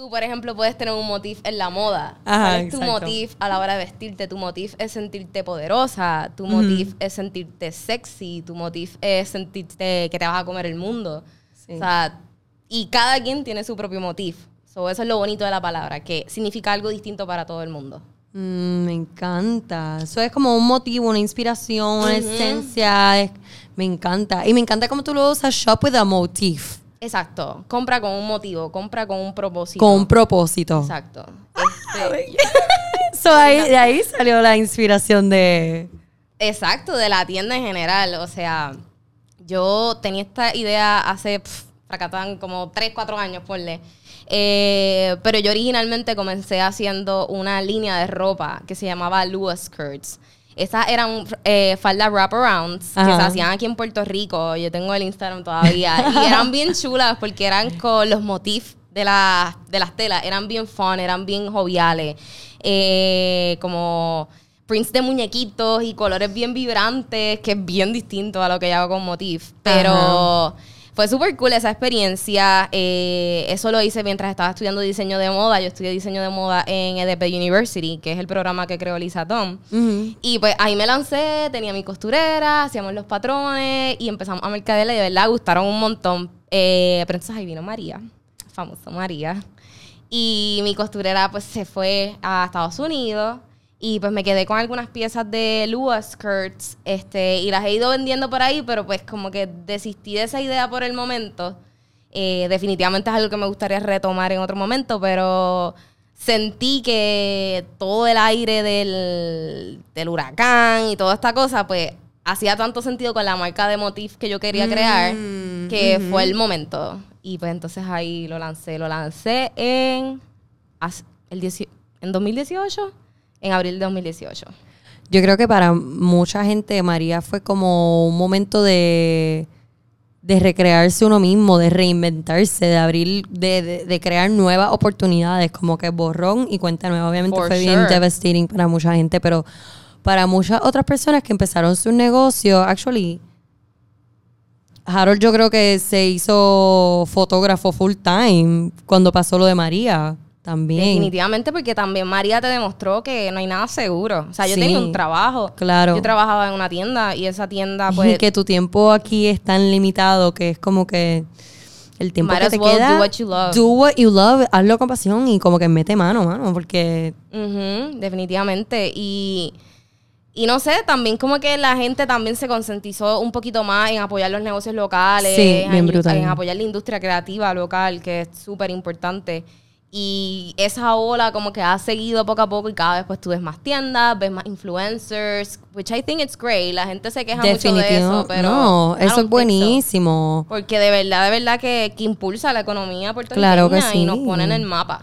Tú, por ejemplo, puedes tener un motif en la moda. Ajá, ¿Cuál es tu exacto. motif a la hora de vestirte? Tu motif es sentirte poderosa. Tu motif es sentirte sexy. Tu motif es sentirte que te vas a comer el mundo. Sí. O sea, y cada quien tiene su propio motif. So, eso es lo bonito de la palabra, que significa algo distinto para todo el mundo. Mm, me encanta. Eso es como un motivo, una inspiración, una esencia. es- me encanta. Y me encanta cómo tú lo usas, shop with a motif. Exacto. Compra con un motivo, compra con un propósito. Con un propósito. Exacto. Este, So, ahí, de ahí salió la inspiración de... Exacto, de la tienda en general. O sea, yo tenía esta idea hace, pf, fracatán, como 3, 4 años, ponle. Eh, pero yo originalmente comencé haciendo una línea de ropa que se llamaba Lua Skirts. Esas eran eh, faldas wraparounds que se hacían aquí en Puerto Rico. Yo tengo el Instagram todavía. y eran bien chulas porque eran con los motifs de, la- de las telas. Eran bien fun, eran bien joviales. Eh, como prints de muñequitos y colores bien vibrantes, que es bien distinto a lo que yo hago con motif. Pero Ajá. Fue súper cool esa experiencia. Eh, eso lo hice mientras estaba estudiando diseño de moda. Yo estudié diseño de moda en EDP University, que es el programa que creó Lisa Tom. Y pues ahí me lancé, tenía mi costurera, hacíamos los patrones y empezamos a mercadearla y de verdad gustaron un montón. Eh, pero entonces ahí vino María, famosa María. Y mi costurera pues se fue a Estados Unidos y pues me quedé con algunas piezas de Lua Skirts este, y las he ido vendiendo por ahí, pero pues como que desistí de esa idea por el momento. Eh, definitivamente es algo que me gustaría retomar en otro momento, pero sentí que todo el aire del, del huracán y toda esta cosa, pues hacía tanto sentido con la marca de motif que yo quería crear, Mm, que fue el momento. Y pues entonces ahí lo lancé. Lo lancé en, el 10 en 2018, en abril de 2018. Yo creo que para mucha gente María fue como un momento de, de recrearse uno mismo, de reinventarse, de abrir, de, de- de crear nuevas oportunidades, como que borrón y cuenta nueva. Obviamente For fue bien devastating para mucha gente, pero para muchas otras personas que empezaron su negocio, actually, Harold yo creo que se hizo fotógrafo full time cuando pasó lo de María también. Definitivamente, porque también María te demostró que no hay nada seguro. O sea, yo Sí. tenía un trabajo. Claro. Yo trabajaba en una tienda y esa tienda, y pues. que tu tiempo aquí es tan limitado que es como que el tiempo Might que te well queda do what you love. do what you love, hazlo con pasión y como que mete mano, mano, porque definitivamente. Y, y no sé, también como que la gente también se concientizó un poquito más en apoyar los negocios locales, Sí, bien en, brutal. en apoyar la industria creativa local, que es súper importante. Y esa ola como que ha seguido poco a poco y cada vez pues tú ves más tiendas, ves más influencers, which I think it's great. La gente se queja mucho de eso, pero no, eso es so. buenísimo. Porque de verdad, de verdad que, que impulsa la economía puertorriqueña Claro que y nos pone en el mapa.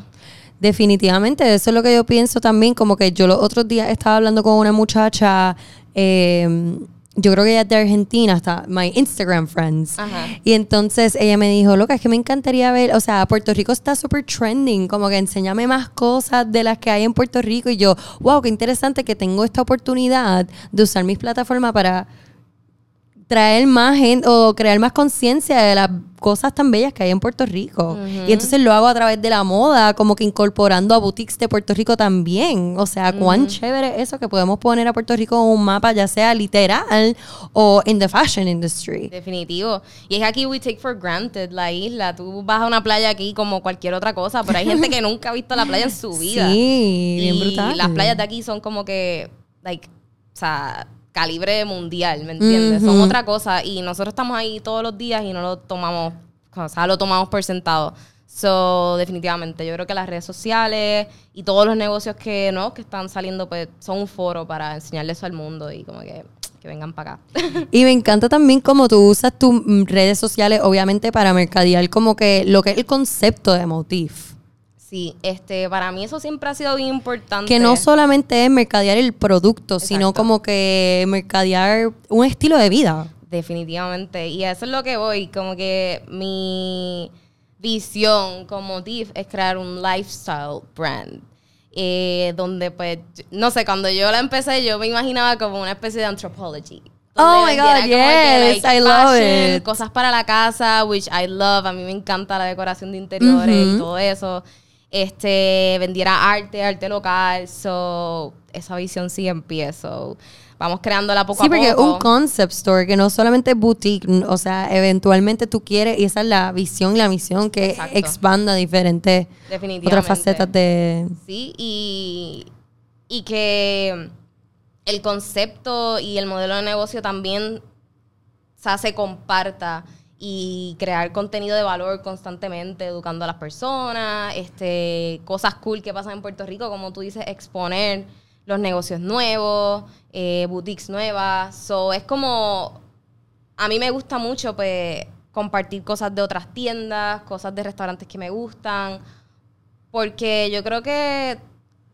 Definitivamente, eso es lo que yo pienso también, como que yo los otros días estaba hablando con una muchacha, eh, yo creo que ella es de Argentina, hasta my Instagram friends. Ajá. Y entonces ella me dijo, loca, es que me encantaría ver, o sea, Puerto Rico está súper trending, como que enséñame más cosas de las que hay en Puerto Rico. Y yo, wow, qué interesante que tengo esta oportunidad de usar mis plataformas para traer más gente o crear más conciencia de las cosas tan bellas que hay en Puerto Rico. Y entonces lo hago a través de la moda, como que incorporando a boutiques de Puerto Rico también. O sea, cuán chévere es eso que podemos poner a Puerto Rico en un mapa, ya sea literal o in the fashion industry. Definitivo. Y es aquí we take for granted la isla. Tú vas a una playa aquí como cualquier otra cosa, pero hay gente que nunca ha visto la playa en su vida. Sí, bien y brutal. las playas de aquí son como que, like, o sea, calibre mundial, ¿me entiendes? Son otra cosa y nosotros estamos ahí todos los días y no lo tomamos, o sea, lo tomamos por sentado. So, definitivamente, yo creo que las redes sociales y todos los negocios que no que están saliendo, pues, son un foro para enseñarles eso al mundo y como que, que vengan para acá. Y me encanta también cómo tú usas tus mm, redes sociales, obviamente, para mercadear como que lo que es el concepto de motif. Sí, este, para mí eso siempre ha sido bien importante. Que no solamente es mercadear el producto, sino Exacto. como que mercadear un estilo de vida. Definitivamente. Y a eso es lo que voy. Como que mi visión como Motif es crear un lifestyle brand. Eh, donde pues, no sé, cuando yo la empecé yo me imaginaba como una especie de anthropology. Oh my God, como que, yes, I love fashion, it. Cosas para la casa, which I love. A mí me encanta la decoración de interiores y todo eso. Este, vendiera arte, arte local. So, esa visión sí empieza. Vamos creándola poco Sí, a porque poco. un concept store que no solamente boutique, o sea, eventualmente tú quieres, y esa es la visión, la misión que Exacto. expanda diferentes otras facetas de... Sí, y, y que el concepto y el modelo de negocio también o sea, se comparta y crear contenido de valor constantemente, educando a las personas, este, cosas cool que pasan en Puerto Rico, como tú dices, exponer los negocios nuevos, eh, boutiques nuevas. So, es como, a mí me gusta mucho pues compartir cosas de otras tiendas, cosas de restaurantes que me gustan, porque yo creo que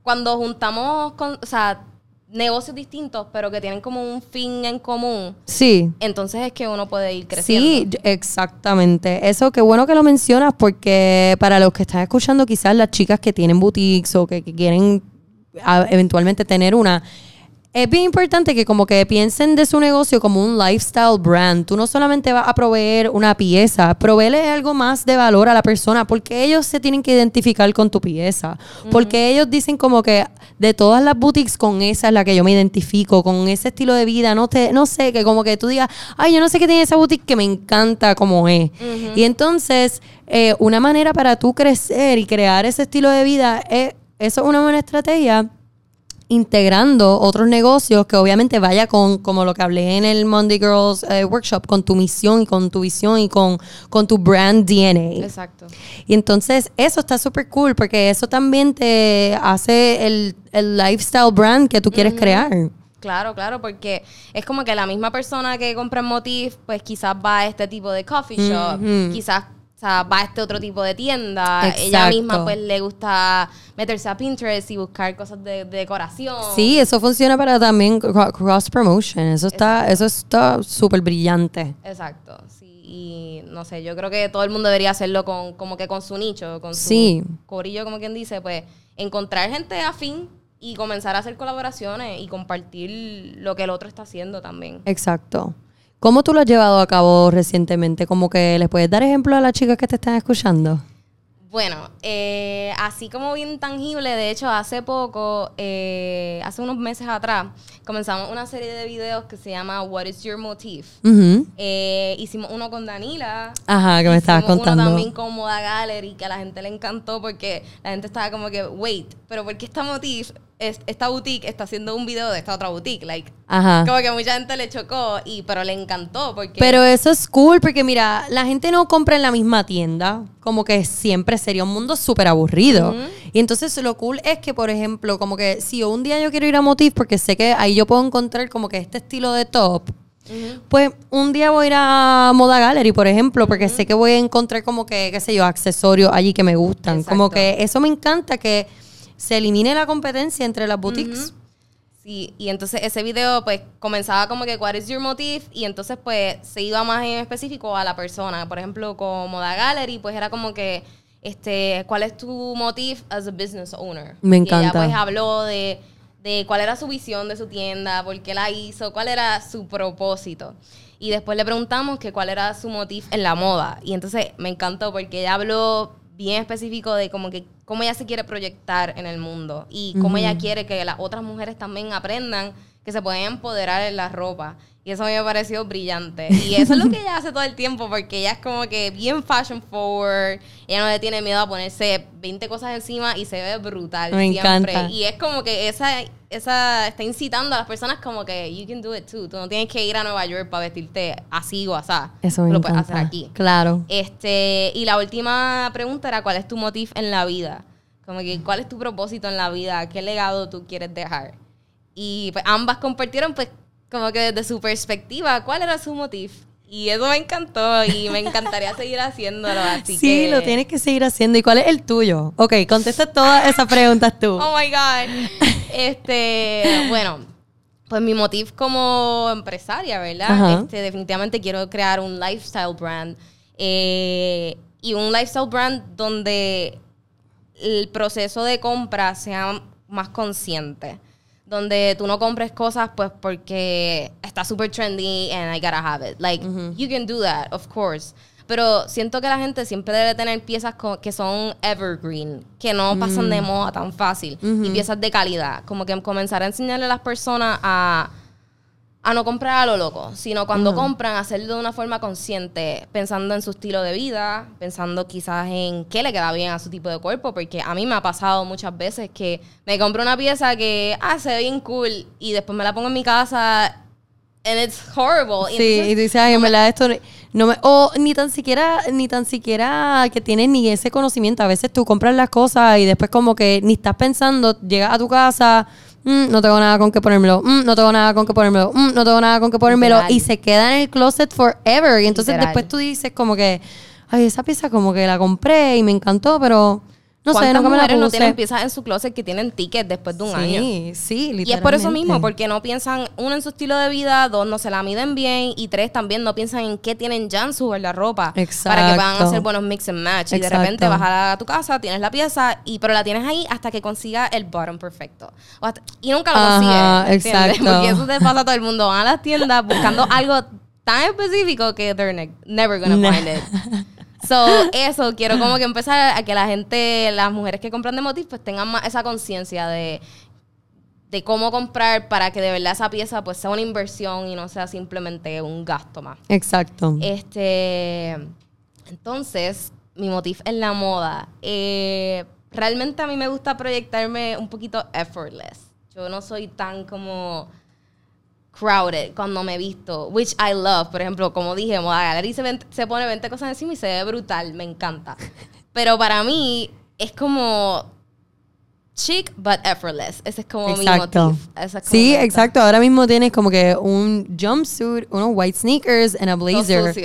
cuando juntamos, con, o sea, negocios distintos, pero que tienen como un fin en común, Sí, entonces es que uno puede ir creciendo. Sí, exactamente. Eso, qué bueno que lo mencionas porque para los que están escuchando, quizás las chicas que tienen boutiques o que, que quieren eventualmente tener una, es bien importante que como que piensen de su negocio como un lifestyle brand. Tú no solamente vas a proveer una pieza, proveele algo más de valor a la persona porque ellos se tienen que identificar con tu pieza. Porque ellos dicen como que de todas las boutiques con esa es la que yo me identifico, con ese estilo de vida, no te no sé, que como que tú digas, "Ay, yo no sé qué tiene esa boutique que me encanta como es." Y entonces, eh, una manera para tú crecer y crear ese estilo de vida es eso es una buena estrategia integrando otros negocios que obviamente vaya con, como lo que hablé en el Monday Girls eh, Workshop, con tu misión y con tu visión y con, con tu brand DNA. Exacto. Y entonces eso está súper cool porque eso también te hace el, el lifestyle brand que tú quieres crear. Claro, claro, porque es como que la misma persona que compra en Motif, pues quizás va a este tipo de coffee shop, quizás o sea, va a este otro tipo de tienda. Ella Exacto. misma pues le gusta meterse a Pinterest y buscar cosas de, de decoración. Sí, eso funciona para también cro- cross promotion. Eso está, eso está súper brillante. Exacto, sí, y no sé, yo creo que todo el mundo debería hacerlo con como que con su nicho, con su Sí. corillo, como quien dice, pues encontrar gente afín y comenzar a hacer colaboraciones y compartir lo que el otro está haciendo también. Exacto. ¿Cómo tú lo has llevado a cabo recientemente? Como que les puedes dar ejemplo a las chicas que te están escuchando. Bueno, eh, así como bien tangible, de hecho, hace poco, eh, hace unos meses atrás, comenzamos una serie de videos que se llama What is Your Motif? Eh, hicimos uno con Danila. Ajá, que me estabas contando. Uno también con Moda Gallery, que a la gente le encantó porque la gente estaba como que, wait, pero ¿por qué esta motif, es- esta boutique está haciendo un video de esta otra boutique? Like, Ajá. como que mucha gente le chocó, y pero le encantó porque... Pero eso es cool porque mira, la gente no compra en la misma tienda, como que siempre sería un mundo súper aburrido. Y entonces lo cool es que, por ejemplo, como que si un día yo quiero ir a Motif porque sé que ahí yo puedo encontrar como que este estilo de top, Ujú. pues un día voy a ir a Moda Gallery, por ejemplo, porque sé que voy a encontrar como que, qué sé yo, accesorios allí que me gustan. Exacto. Como que eso me encanta que se elimine la competencia entre las boutiques. Sí, y entonces ese video pues comenzaba como que what is your motif y entonces pues se iba más en específico a la persona. Por ejemplo, con Moda Gallery pues era como que este cuál es tu motif as a business owner. Me Y ella encanta. pues habló de, de cuál era su visión de su tienda, por qué la hizo, cuál era su propósito. Y después le preguntamos que cuál era su motif en la moda. Y entonces me encantó porque ella habló bien específico de como que cómo ella se quiere proyectar en el mundo y cómo ella quiere que las otras mujeres también aprendan que se pueden empoderar en la ropa. Y eso me pareció brillante. Y eso es lo que ella hace todo el tiempo, porque ella es como que bien fashion forward. Ella no le tiene miedo a ponerse 20 cosas encima y se ve brutal Me siempre. encanta. Y es como que esa, esa está incitando a las personas como que you can do it too. Tú no tienes que ir a Nueva York para vestirte así o así. Eso me lo encanta. puedes hacer aquí. Claro. Este, y la última pregunta era ¿cuál es tu motif en la vida? Como que ¿cuál es tu propósito en la vida? ¿Qué legado tú quieres dejar? Y pues ambas compartieron pues como que desde su perspectiva cuál era su motif. Y eso me encantó y me encantaría seguir haciéndolo. Así sí, que... lo tienes que seguir haciendo. ¿Y cuál es el tuyo? Ok, contesta todas esas preguntas tú. Oh my God. Este, bueno, pues mi motif como empresaria, ¿verdad? Ajá. Este, definitivamente quiero crear un lifestyle brand. eh, y un lifestyle brand donde el proceso de compra sea más consciente. Donde tú no compres cosas pues porque está super trendy and I gotta have it. Like, you can do that, of course. Pero siento que la gente siempre debe tener piezas que son evergreen, que no pasan Mm. de moda tan fácil, y piezas de calidad. Como que comenzar a enseñarle a las personas a, a no comprar a lo loco, sino cuando compran, hacerlo de una forma consciente, pensando en su estilo de vida, pensando quizás en qué le queda bien a su tipo de cuerpo, porque a mí me ha pasado muchas veces que me compro una pieza que, ah, se ve bien cool, y después me la pongo en mi casa, and it's horrible. Y Sí, entonces- y tú dices, ay, en verdad esto no- no me... O ni tan siquiera, ni tan siquiera que tienes ni ese conocimiento. A veces tú compras las cosas y después como que ni estás pensando, llegas a tu casa, "Mm, no tengo nada con qué ponérmelo, mm, no tengo nada con qué ponérmelo, mm, no tengo nada con qué ponérmelo. Literal. Y se queda en el closet forever. Y entonces Literal. después tú dices como que, ay, esa pieza como que la compré y me encantó, pero no sé, ¿Cuántas nunca me la no tienen piezas en su closet que tienen tickets después de un año? Sí, sí, literalmente. Y es por eso mismo, porque no piensan, uno, en su estilo de vida, dos, no se la miden bien, y tres, también no piensan en qué tienen ya en su guardarropa para que puedan Exacto. hacer buenos mix and match. Y de Exacto. repente vas a tu casa, tienes la pieza, y pero la tienes ahí hasta que consiga el bottom perfecto. O hasta- y nunca lo Ajá, consigues, ¿entiendes? exacto. Porque eso te pasa a todo el mundo. Van a las tiendas buscando algo tan específico que they're ne- never gonna find it. So, eso, quiero como que empezar a que la gente, las mujeres que compran de Motif, pues tengan más esa conciencia de, de cómo comprar para que de verdad esa pieza pues sea una inversión y no sea simplemente un gasto más. Exacto. Este, entonces, mi motif en la moda. eh, realmente a mí me gusta proyectarme un poquito effortless. Yo no soy tan como crowded cuando me visto, which I love. Por ejemplo, como dije, Moda Gallery se, se pone 20 cosas encima y se ve brutal, me encanta. Pero para mí es como chic but effortless. Ese es como Exacto. mi motif. Ese es Sí, exacto. Ahora mismo tienes como que un jumpsuit, unos white sneakers and a blazer.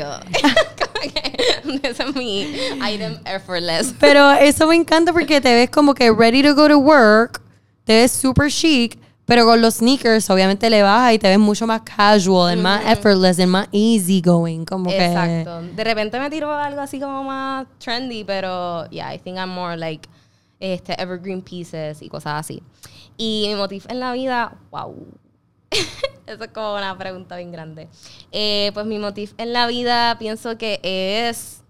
Ese es mi item effortless. Pero eso me encanta porque te ves como que ready to go to work, te ves super chic, pero con los sneakers obviamente le bajas y te ves mucho más casual, and más effortless, and más easy going, como que Exacto. De repente me tiro algo así como más trendy, pero yeah, I think I'm more like este evergreen pieces y cosas así. Y mi motif en la vida, wow. Eso es como una pregunta bien grande. Eh, pues mi motif en la vida pienso que es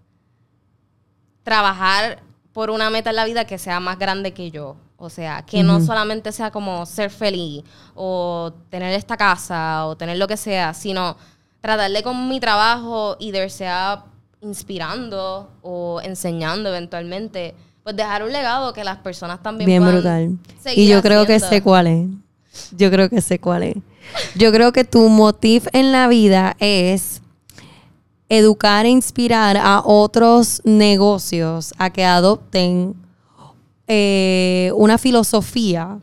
trabajar por una meta en la vida que sea más grande que yo. O sea, que no solamente sea como ser feliz o tener esta casa o tener lo que sea, sino tratarle con mi trabajo y de sea inspirando o enseñando eventualmente, pues dejar un legado que las personas también bien puedan brutal. seguir Y yo creo que sé cuál es. Yo creo que sé cuál es. Yo creo que tu motif en la vida es educar e inspirar a otros negocios a que adopten eh, una filosofía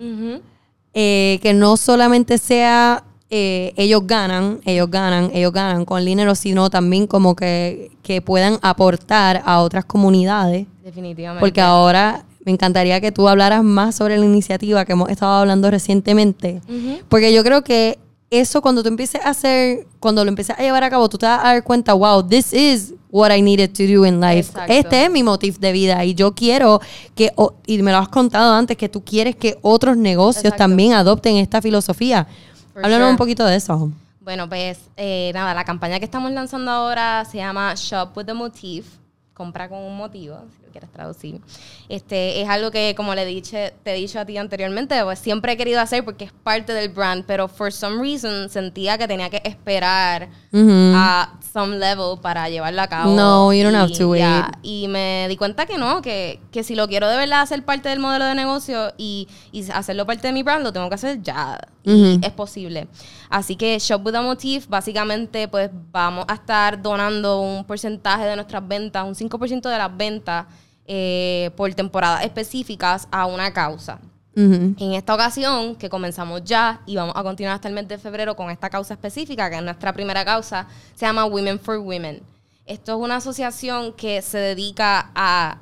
eh, que no solamente sea eh, ellos ganan, ellos ganan, ellos ganan con el dinero, sino también como que, que puedan aportar a otras comunidades. Definitivamente. Porque ahora me encantaría que tú hablaras más sobre la iniciativa que hemos estado hablando recientemente. Porque yo creo que eso cuando tú empieces a hacer, cuando lo empieces a llevar a cabo, tú te vas a dar cuenta, wow, this is what I needed to do in life. Exacto. Este es mi motif de vida y yo quiero que, y me lo has contado antes, que tú quieres que otros negocios Exacto. también adopten esta filosofía. For Háblanos sure. un poquito de eso. Bueno, pues eh, nada, la campaña que estamos lanzando ahora se llama Shop with a Motif. Compra con un motivo, quieres traducir. Este es algo que, como le dije, te he dicho a ti anteriormente, pues siempre he querido hacer porque es parte del brand, pero for some reason sentía que tenía que esperar a some level para llevarlo a cabo. No, you don't Y have to wait. y me di cuenta que no, que, que si lo quiero de verdad hacer parte del modelo de negocio y, y hacerlo parte de mi brand, lo tengo que hacer ya. Y es posible. Así que Shop with a Motif, básicamente, pues vamos a estar donando un porcentaje de nuestras ventas, un 5% de las ventas eh, por temporadas específicas a una causa. En esta ocasión, que comenzamos ya y vamos a continuar hasta el mes de febrero con esta causa específica, que es nuestra primera causa, se llama Women for Women. Esto es una asociación que se dedica a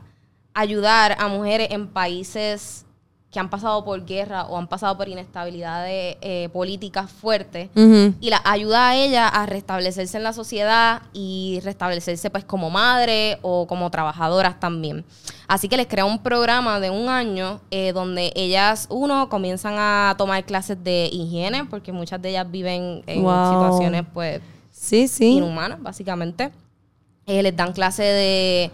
ayudar a mujeres en países que han pasado por guerra o han pasado por inestabilidades eh, políticas fuertes y la ayuda a ella a restablecerse en la sociedad y restablecerse pues como madre o como trabajadoras también. Así que les crea un programa de un año eh, donde ellas, uno, comienzan a tomar clases de higiene porque muchas de ellas viven en Wow. situaciones pues Sí, sí. inhumanas, básicamente. Eh, les dan clase de,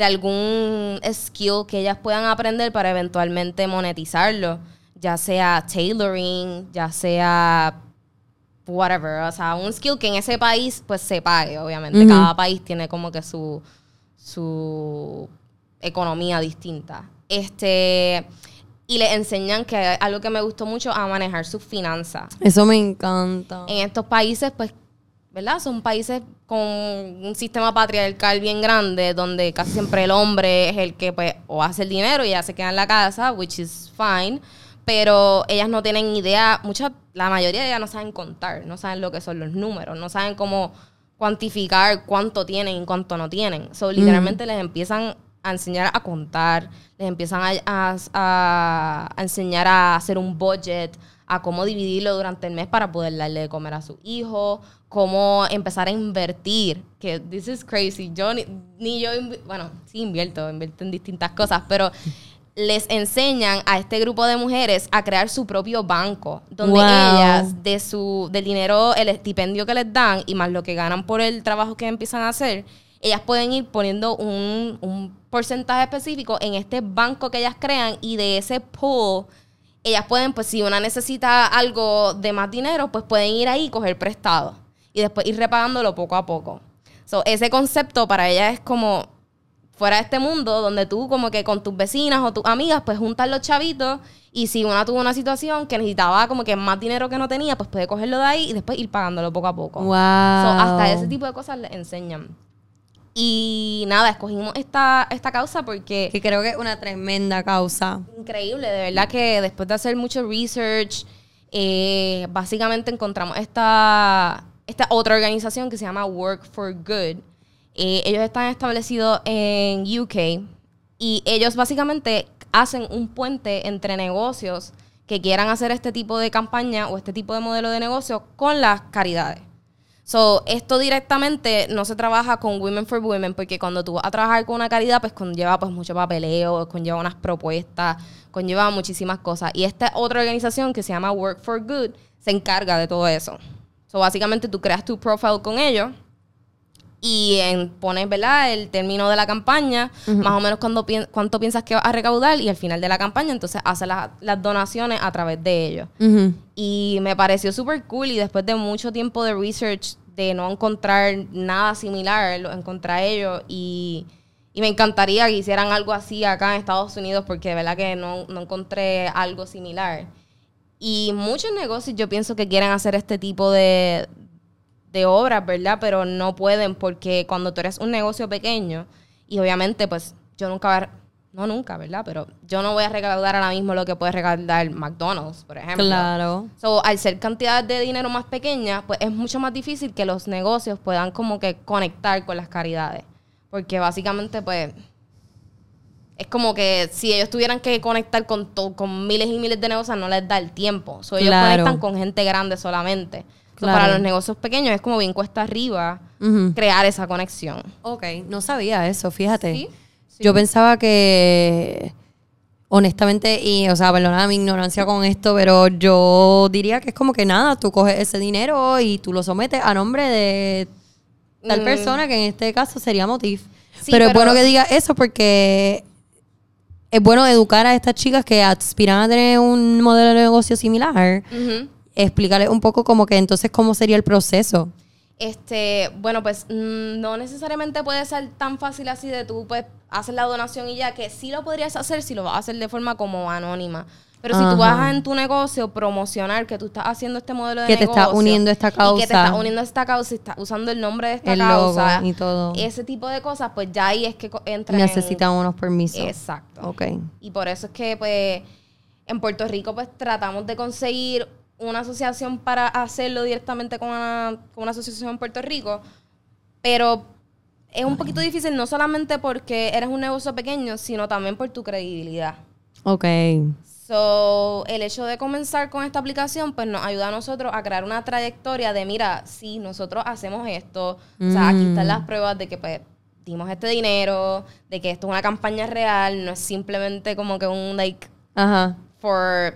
de algún skill que ellas puedan aprender para eventualmente monetizarlo, ya sea tailoring, ya sea whatever, o sea, un skill que en ese país pues se pague, obviamente. Cada país tiene como que su, su economía distinta. Este, y le enseñan que algo que me gustó mucho a manejar sus finanzas. Eso me encanta. En estos países, pues, ¿verdad? Son países con un sistema patriarcal bien grande, donde casi siempre el hombre es el que, pues, o hace el dinero y ella se queda en la casa, which is fine, pero ellas no tienen idea, muchas, la mayoría de ellas no saben contar, no saben lo que son los números, no saben cómo cuantificar cuánto tienen y cuánto no tienen. So, literalmente les empiezan a enseñar a contar, les empiezan a, a, enseñar a hacer un budget, a cómo dividirlo durante el mes para poder darle de comer a su hijo, cómo empezar a invertir, que this is crazy. Yo ni, yo, bueno, sí invierto, invierto en distintas cosas, pero les enseñan a este grupo de mujeres a crear su propio banco, donde ellas de su del dinero, el estipendio que les dan y más lo que ganan por el trabajo que empiezan a hacer, ellas pueden ir poniendo un, un porcentaje específico en este banco que ellas crean y de ese pool ellas pueden, pues si una necesita algo de más dinero, pues pueden ir ahí y coger prestado y después ir repagándolo poco a poco. So, ese concepto para ellas es como fuera de este mundo donde tú como que con tus vecinas o tus amigas pues juntas los chavitos y si una tuvo una situación que necesitaba como que más dinero que no tenía, pues puede cogerlo de ahí y después ir pagándolo poco a poco. Wow. hasta ese tipo de cosas le enseñan. Y nada, escogimos esta, esta causa porque... Que creo que es una tremenda causa. Increíble, de verdad que después de hacer mucho research, eh, básicamente encontramos esta, esta otra organización que se llama Work for Good. Eh, ellos están establecidos en UK y ellos básicamente hacen un puente entre negocios que quieran hacer este tipo de campaña o este tipo de modelo de negocio con las caridades. So, esto directamente no se trabaja con Women for Women porque cuando tú vas a trabajar con una caridad, pues conlleva pues mucho papeleo, conlleva unas propuestas, conlleva muchísimas cosas. Y esta otra organización que se llama Work for Good se encarga de todo eso. So, básicamente tú creas tu profile con ellos y en, pones, ¿verdad? El término de la campaña, más o menos cuando cuánto piensas que vas a recaudar y al final de la campaña, entonces haces las donaciones a través de ellos. Y me pareció súper cool y después de mucho tiempo de research de no encontrar nada similar, lo encontré ellos y, me encantaría que hicieran algo así acá en Estados Unidos porque de verdad que no, encontré algo similar. Y muchos negocios yo pienso que quieren hacer este tipo de, de obras, ¿verdad? Pero no pueden porque cuando tú eres un negocio pequeño y obviamente pues yo nunca no nunca, ¿verdad? Pero yo no voy a recaudar ahora mismo lo que puede recaudar McDonald's, por ejemplo. Claro. So, al ser cantidades de dinero más pequeñas, pues es mucho más difícil que los negocios puedan como que conectar con las caridades. Porque básicamente, pues, es como que si ellos tuvieran que conectar con, con miles y miles de negocios, no les da el tiempo. So, ellos conectan con gente grande solamente. para los negocios pequeños es como bien cuesta arriba crear esa conexión. Ok, no sabía eso, fíjate. ¿Sí? Yo pensaba que, honestamente, y, o sea, perdona mi ignorancia con esto, pero yo diría que es como que nada, tú coges ese dinero y tú lo sometes a nombre de tal mm. persona, que en este caso sería Motif. pero, es bueno que diga eso porque es bueno educar a estas chicas que aspiran a tener un modelo de negocio similar. Explicarles un poco como que entonces cómo sería el proceso. Este, bueno, pues mm, no necesariamente puede ser tan fácil así de tú, pues, hacer la donación y ya, que sí lo podrías hacer si lo vas a hacer de forma como anónima. Pero si tú vas en tu negocio promocionar que tú estás haciendo este modelo de que negocio. Que te estás uniendo a esta causa. Y que te estás uniendo a esta causa y estás usando el nombre de esta causa. y todo. Ese tipo de cosas, pues ya ahí es que entra Necesitan unos permisos. Exacto. Ok. Y por eso es que, pues, en Puerto Rico, pues, tratamos de conseguir una asociación para hacerlo directamente con una, con una asociación en Puerto Rico, pero es un poquito difícil no solamente porque eres un negocio pequeño, sino también por tu credibilidad. Ok. So, el hecho de comenzar con esta aplicación, pues nos ayuda a nosotros a crear una trayectoria de, mira, si nosotros hacemos esto, o sea, aquí están las mm. pruebas de que, pues, dimos este dinero, de que esto es una campaña real, no es simplemente como que un, like, Ajá. for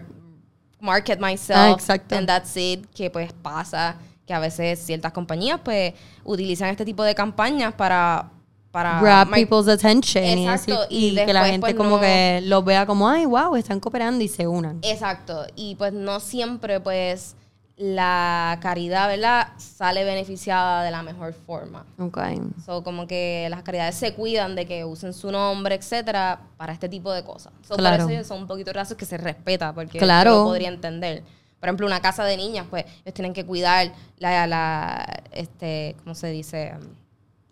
market myself. Ah, exacto. And that's it, que pues pasa. que a veces ciertas compañías pues utilizan este tipo de campañas para para Grab people's attention y, Exacto, así- y y que la gente pues, como no- que los vea como, ay, wow, están cooperando y se unan. Exacto. Y pues no siempre, pues, la caridad, ¿verdad? Sale beneficiada de la mejor forma. Ok. So, como que las caridades se cuidan de que usen su nombre, etcétera, para este tipo de cosas. So, Claro. Por eso son un poquito rasos que se respeta, porque Claro. yo lo podría entender. Por ejemplo, una casa de niñas, pues, ellos tienen que cuidar la, la este, ¿cómo se dice?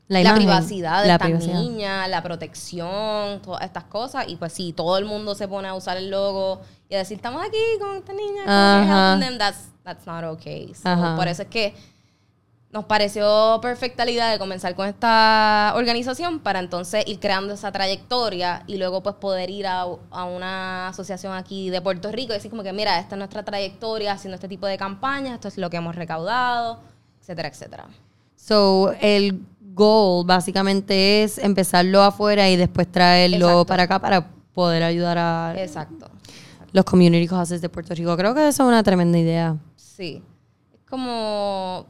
La, privacidad de la estas privacidad. niñas, la protección, todas estas cosas. Y pues si todo el mundo se pone a usar el logo y a decir, estamos aquí con esta niña, como que Ajá. helping them", that's, not okay. So, por eso es que nos pareció perfecta la idea de comenzar con esta organización para entonces ir creando esa trayectoria y luego pues poder ir a, a una asociación aquí de Puerto Rico y decir como que mira, esta es nuestra trayectoria haciendo este tipo de campañas, esto es lo que hemos recaudado, etcétera, etcétera. So, el goal básicamente es empezarlo afuera y después traerlo Exacto. para acá para poder ayudar a Exacto. los community causes de Puerto Rico. Creo que eso es una tremenda idea. Sí. Es como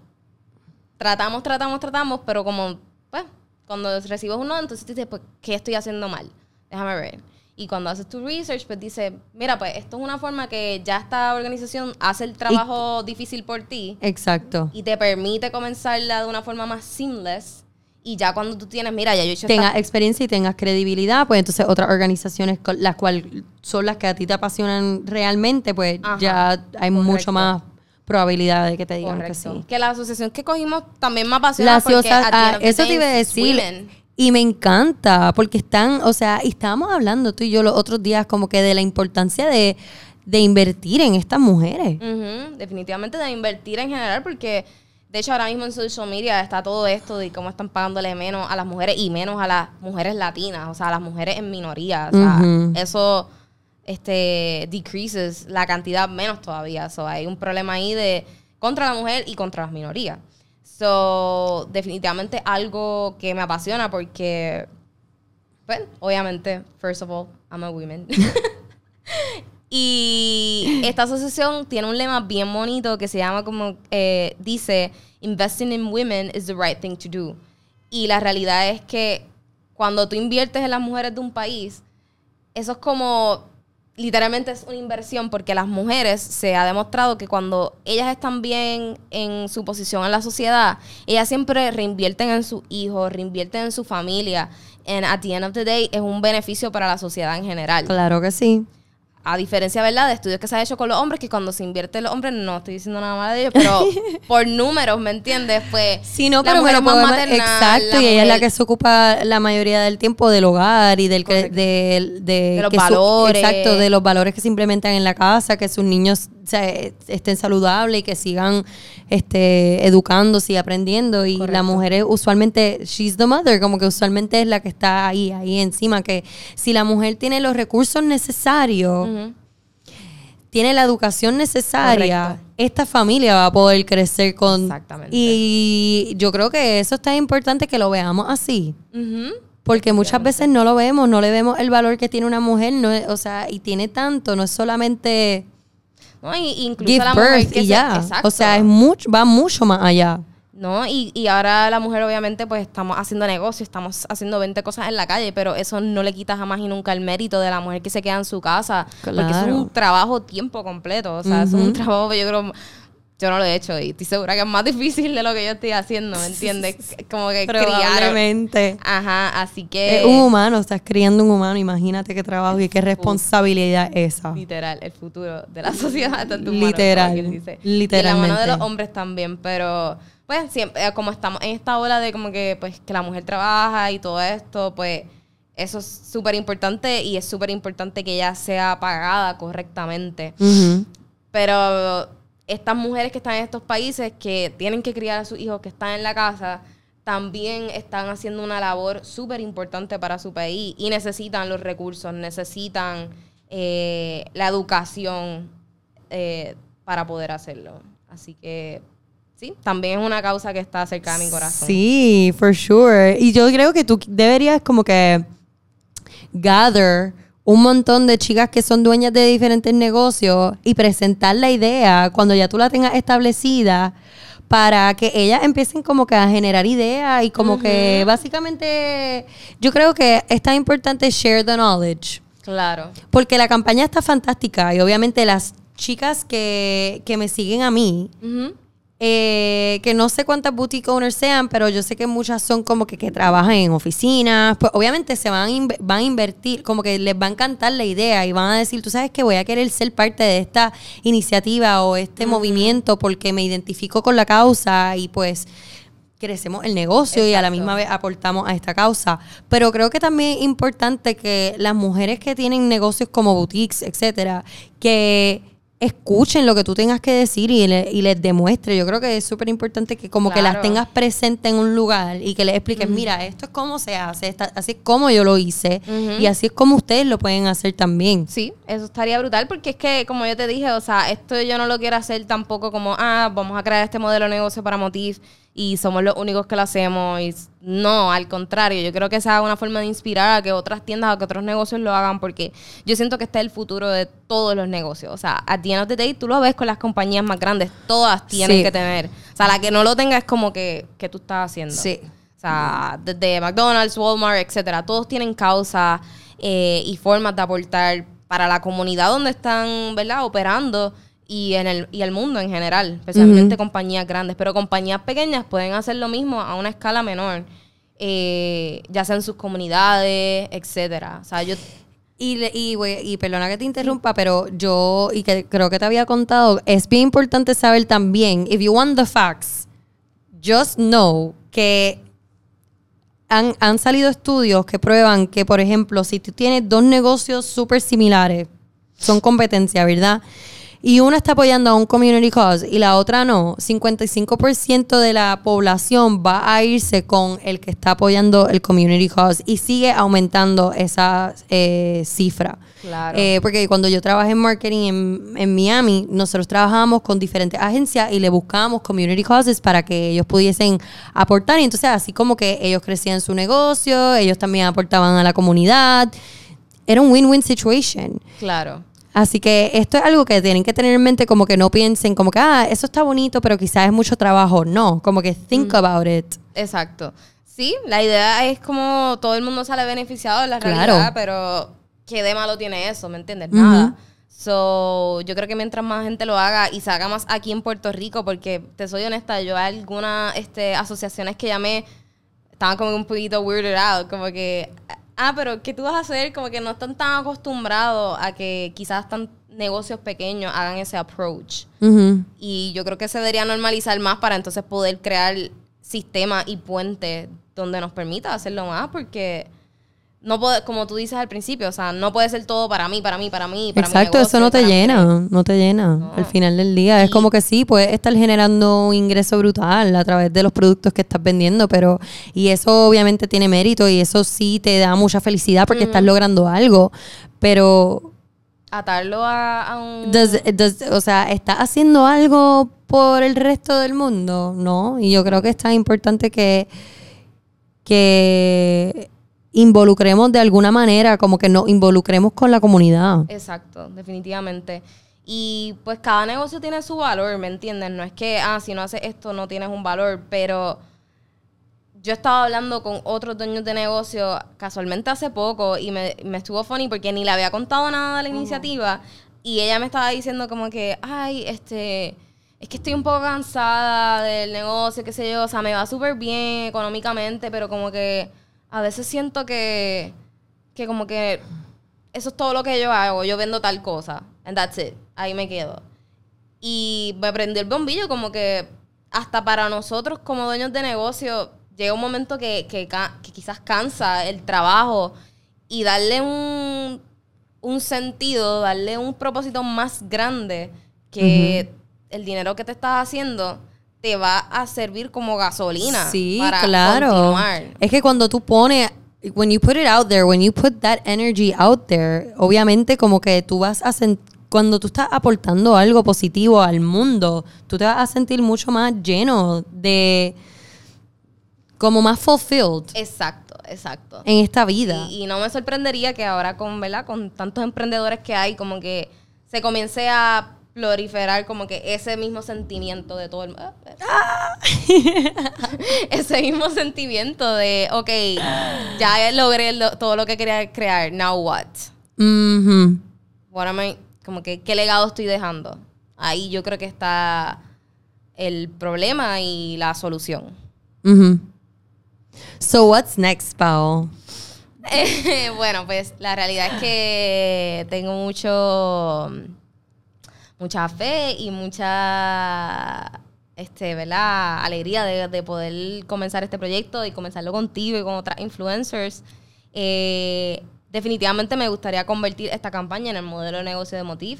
tratamos, tratamos, tratamos, pero como, pues, cuando recibes un no, entonces dices, pues, ¿qué estoy haciendo mal? Déjame ver. Y cuando haces tu research, pues dices, mira, pues esto es una forma que ya esta organización hace el trabajo difícil por ti Exacto. y te permite comenzarla de una forma más seamless. Y ya cuando tú tienes, mira, ya yo he hecho tengas experiencia y tengas credibilidad, pues entonces otras organizaciones las cuales son las que a ti te apasionan realmente, pues Ajá, ya hay mucho correcto. más probabilidad de que te digan Correcto. que sí. Que la asociación que cogimos también me apasiona La porque ah, eso te iba a decir. women. Y me encanta, porque están, o sea, y estábamos hablando tú y yo los otros días como que de la importancia de, de invertir en estas mujeres. Definitivamente de invertir en general porque de hecho ahora mismo en social media está todo esto de cómo están pagándole menos a las mujeres y menos a las mujeres latinas, o sea, a las mujeres en minoría, o sea, Ujú. eso este decreases la cantidad menos todavía, so hay un problema ahí de contra la mujer y contra las minorías. So, definitivamente algo que me apasiona porque pues obviamente first of all, I'm a woman. Y esta asociación tiene un lema bien bonito que se llama como, eh, dice, investing in women is the right thing to do. Y la realidad es que cuando tú inviertes en las mujeres de un país, eso es como, literalmente es una inversión porque las mujeres se ha demostrado que cuando ellas están bien en su posición en la sociedad, ellas siempre reinvierten en sus hijos, reinvierten en su familia. And at the end of the day es un beneficio para la sociedad en general Claro que sí. A diferencia, ¿verdad?, de estudios que se han hecho con los hombres, que cuando se invierte los hombres, no estoy diciendo nada malo de ellos, pero por números, ¿me entiendes? Pues Sí, no, pero mujer lo es más maternal, Exacto, la y ella es la que se ocupa la mayoría del tiempo del hogar y del que, de, de, De los que su- valores. exacto, de los valores que se implementan en la casa, que sus niños o sea, estén saludables y que sigan este, educándose y aprendiendo. Y Correcto. la mujer es usualmente, she's the mother, como que usualmente es la que está ahí, ahí encima. Que si la mujer tiene los recursos necesarios, tiene la educación necesaria, Correcto. esta familia va a poder crecer con... Exactamente. Y yo creo que eso está importante que lo veamos así. Porque muchas veces no lo vemos, no le vemos el valor que tiene una mujer, no o sea, y tiene tanto, no es solamente No, y, incluso give la mujer birth que y se- ya. exacto. O sea, es mucho, va mucho más allá. No, y, y ahora la mujer obviamente pues estamos haciendo negocio, estamos haciendo 20 cosas en la calle, pero eso no le quita jamás y nunca el mérito de la mujer que se queda en su casa, porque eso es Claro. un trabajo tiempo completo, o sea, eso es un trabajo yo creo yo no lo he hecho y estoy segura que es más difícil de lo que yo estoy haciendo, ¿me entiendes? Como que criar. Probablemente. Ajá, así que Es un humano, estás criando un humano, imagínate qué trabajo y qué responsabilidad esa. literal, el futuro de la sociedad está en tus Literal, dice. literalmente. Y la mano de los hombres también, pero pues siempre, eh, como estamos en esta ola de como que pues que la mujer trabaja y todo esto, pues eso es súper importante y es súper importante que ella sea pagada correctamente. Pero estas mujeres que están en estos países que tienen que criar a sus hijos que están en la casa, también están haciendo una labor súper importante para su país y necesitan los recursos, necesitan eh, la educación eh, para poder hacerlo. Así que sí, también es una causa que está cerca de mi corazón. Sí, for sure. Y yo creo que tú deberías como que gather un montón de chicas que son dueñas de diferentes negocios y presentar la idea cuando ya tú la tengas establecida para que ellas empiecen como que a generar ideas y como que básicamente yo creo que es tan importante share the knowledge. Claro. Porque la campaña está fantástica y obviamente las chicas que, que me siguen a mí. Eh, que no sé cuántas boutique owners sean, pero yo sé que muchas son como que, que trabajan en oficinas. Pues obviamente se van van a invertir, como que les va a encantar la idea y van a decir, tú sabes que voy a querer ser parte de esta iniciativa o este movimiento porque me identifico con la causa y pues crecemos el negocio y a la misma vez aportamos a esta causa. Pero creo que también es importante que las mujeres que tienen negocios como boutiques, etcétera, que escuchen lo que tú tengas que decir y, le- y les demuestre. Yo creo que es súper importante que como que las tengas presentes en un lugar y que les expliques, mira, esto es como se hace, esta- así es como yo lo hice y así es como ustedes lo pueden hacer también. Sí, eso estaría brutal porque es que, como yo te dije, o sea, esto yo no lo quiero hacer tampoco como, ah, vamos a crear este modelo de negocio para Motif y somos los únicos que lo hacemos. Y no, al contrario, yo creo que sea una forma de inspirar a que otras tiendas o que otros negocios lo hagan porque yo siento que este es el futuro de todos los negocios. O sea, a the end of the day, tú lo ves con las compañías más grandes, todas tienen Sí. que tener. O sea, la que no lo tenga es como que, que tú estás haciendo. Sí. O sea, desde McDonald's, Walmart, etcétera, todos tienen causas eh, y formas de aportar para la comunidad donde están, ¿verdad? Operando y en el y el mundo en general, especialmente compañías grandes, pero compañías pequeñas pueden hacer lo mismo a una escala menor, eh, ya sea en sus comunidades, etcétera. O sea, yo Y, le- y, güey, y perdona que te interrumpa, pero yo, y que creo que te había contado, es bien importante saber también, if you want the facts, just know que han, han salido estudios que prueban que, por ejemplo, si tú tienes dos negocios súper similares, son competencia, ¿verdad? Y una está apoyando a un community cause y la otra no, 55% de la población va a irse con el que está apoyando el community cause y sigue aumentando esa eh, cifra. Claro. Eh, porque cuando yo trabajé en marketing en, en Miami, nosotros trabajábamos con diferentes agencias y le buscábamos community causes para que ellos pudiesen aportar. Y entonces así como que ellos crecían su negocio, ellos también aportaban a la comunidad. Era un win-win situation. claro. Así que esto es algo que tienen que tener en mente, como que no piensen como que, ah, eso está bonito, pero quizás es mucho trabajo. No, como que think about it. Exacto. Sí, la idea es como todo el mundo sale beneficiado en la Claro. realidad, pero ¿qué de malo tiene eso? ¿Me entiendes? Nada. So, yo creo que mientras más gente lo haga y se haga más aquí en Puerto Rico, porque te soy honesta, yo hay algunas este, asociaciones que llamé estaban como un poquito weirded out, como que, ah, pero ¿qué tú vas a hacer? Como que no están tan acostumbrados a que quizás tan negocios pequeños hagan ese approach. Y yo creo que se debería normalizar más para entonces poder crear sistemas y puentes donde nos permita hacerlo más, porque no puede, como tú dices al principio, o sea, no puede ser todo para mí, para mí, para mí, para mi Exacto, negocio, eso no te mí. llena, no te llena al final del día. Es como que sí, puedes estar generando un ingreso brutal a través de los productos que estás vendiendo, pero y eso obviamente tiene mérito y eso sí te da mucha felicidad porque estás logrando algo, pero Atarlo a, a un... does- does- o sea, ¿estás haciendo algo por el resto del mundo? No, y yo creo que es tan importante que que involucremos de alguna manera, como que nos involucremos con la comunidad. Exacto, definitivamente. Y pues cada negocio tiene su valor, ¿me entiendes? No es que, ah, si no haces esto no tienes un valor, pero yo estaba hablando con otros dueños de negocio casualmente hace poco y me, me estuvo funny porque ni le había contado nada de la iniciativa y ella me estaba diciendo como que, ay, este, es que estoy un poco cansada del negocio, qué sé yo, o sea, me va súper bien económicamente, pero como que a veces siento que, que como que eso es todo lo que yo hago, yo vendo tal cosa, and that's it, ahí me quedo. Y me prendió el bombillo como que hasta para nosotros como dueños de negocio llega un momento que, que, que quizás cansa el trabajo y darle un, un sentido, darle un propósito más grande que el dinero que te estás haciendo te va a servir como gasolina Sí, para claro. continuar. Es que cuando tú pones, when you put it out there, when you put that energy out there, obviamente como que tú vas a cuando tú estás aportando algo positivo al mundo, tú te vas a sentir mucho más lleno de, como más fulfilled Exacto, exacto. en esta vida. Y, y no me sorprendería que ahora con, ¿verdad? Con tantos emprendedores que hay, como que se comience a proliferar como que ese mismo sentimiento de todo el mundo. Ah. ese mismo sentimiento de, ok, ya logré lo- todo lo que quería crear, now what? What am I- como que, ¿qué legado estoy dejando? Ahí yo creo que está el problema y la solución. Mhm. So what's next? Eh, bueno, pues la realidad es que tengo mucho mucha fe y mucha este, ¿verdad? alegría de, de poder comenzar este proyecto y comenzarlo contigo y con otras influencers. Eh, definitivamente me gustaría convertir esta campaña en el modelo de negocio de Motif.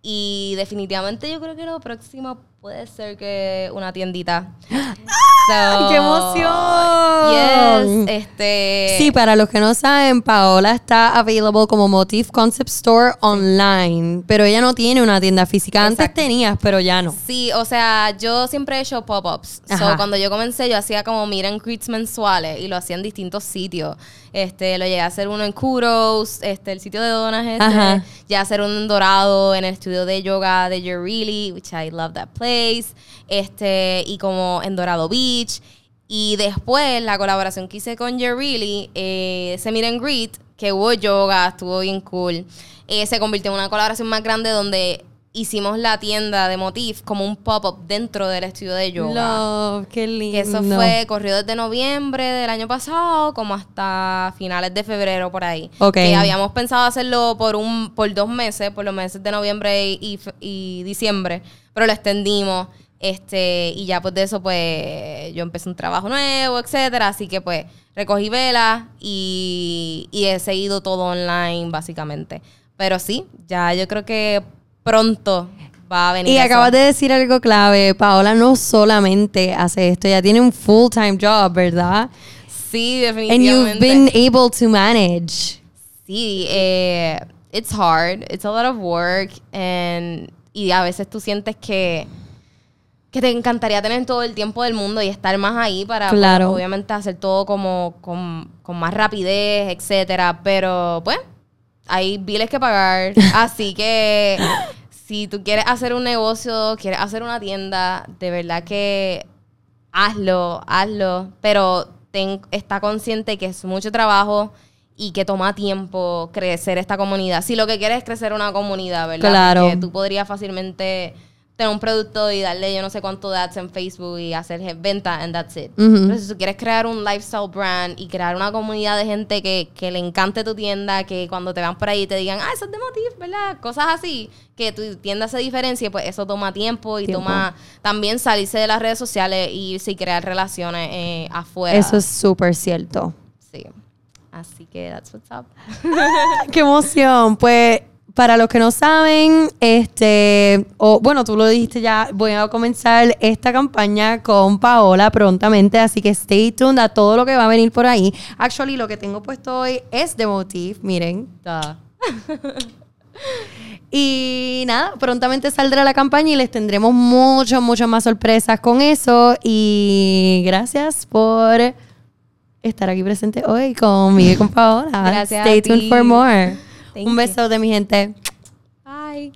Y definitivamente yo creo que lo próximo puede ser que una tiendita. So, ¡Qué emoción! Yes, este. Sí, para los que no saben, Paola está available como Motif Concept Store online, pero ella no tiene una tienda física. Antes Exacto. tenías, pero ya no. Sí, o sea, yo siempre he hecho pop-ups. So, cuando yo comencé, yo hacía como meet and greets mensuales y lo hacía en distintos sitios. Este, lo llegué a hacer uno en Kudos, este, el sitio de donas este. Llegué a hacer uno en Dorado, en el estudio de yoga de You're Really, which I love that place. Este, y como en Dorado Beach. Y después, la colaboración que hice con You're Really, eh, ese meet and greet, que hubo yoga, estuvo bien cool. eh, se convirtió en una colaboración más grande donde hicimos la tienda de Motif como un pop-up dentro del estudio de yoga. Love, qué lindo. Que eso fue, corrió desde noviembre del año pasado como hasta finales de febrero por ahí. Ok. Que habíamos pensado hacerlo por un por dos meses, por los meses de noviembre y, y y diciembre, pero lo extendimos. Este, y ya pues de eso pues yo empecé un trabajo nuevo, etcétera. Así que pues recogí velas y, y he seguido todo online básicamente. Pero sí, ya yo creo que pronto va a venir. Y eso. acabas de decir algo clave. Paola no solamente hace esto, ella tiene un full-time job, ¿verdad? Sí, And definitivamente. you've been able to manage. Sí, eh, it's hard, it's a lot of work, and, y a veces tú sientes que, que te encantaría tener todo el tiempo del mundo y estar más ahí para, Claro. obviamente, hacer todo como con, con más rapidez, etcétera, pero pues hay biles que pagar, así que si tú quieres hacer un negocio, quieres hacer una tienda, de verdad que hazlo, hazlo, pero ten, está consciente que es mucho trabajo y que toma tiempo crecer esta comunidad. Si lo que quieres es crecer una comunidad, ¿verdad? Claro. Porque tú podrías fácilmente tener un producto y darle yo no sé cuánto de ads en Facebook y hacer venta and that's it. Ujú. Pero si tú quieres crear un lifestyle brand y crear una comunidad de gente que, que le encante tu tienda, que cuando te van por ahí te digan, ah, eso es de Motif, ¿verdad? Cosas así, que tu tienda se diferencie, pues eso toma tiempo y Tiempo. toma también salirse de las redes sociales y sí crear relaciones eh, afuera. Eso es súper cierto. Sí. Así que that's what's up. ¡Qué emoción! Pues para los que no saben, este, o bueno, tú lo dijiste ya, voy a comenzar esta campaña con Paola prontamente, así que stay tuned a todo lo que va a venir por ahí. Actually, lo que tengo puesto hoy es de Motif, miren. Duh. Y nada, prontamente saldrá la campaña y les tendremos muchas, muchas más sorpresas con eso. Y gracias por estar aquí presente hoy conmigo y con Paola. Gracias Stay tuned for more. Un beso de mi gente. Bye.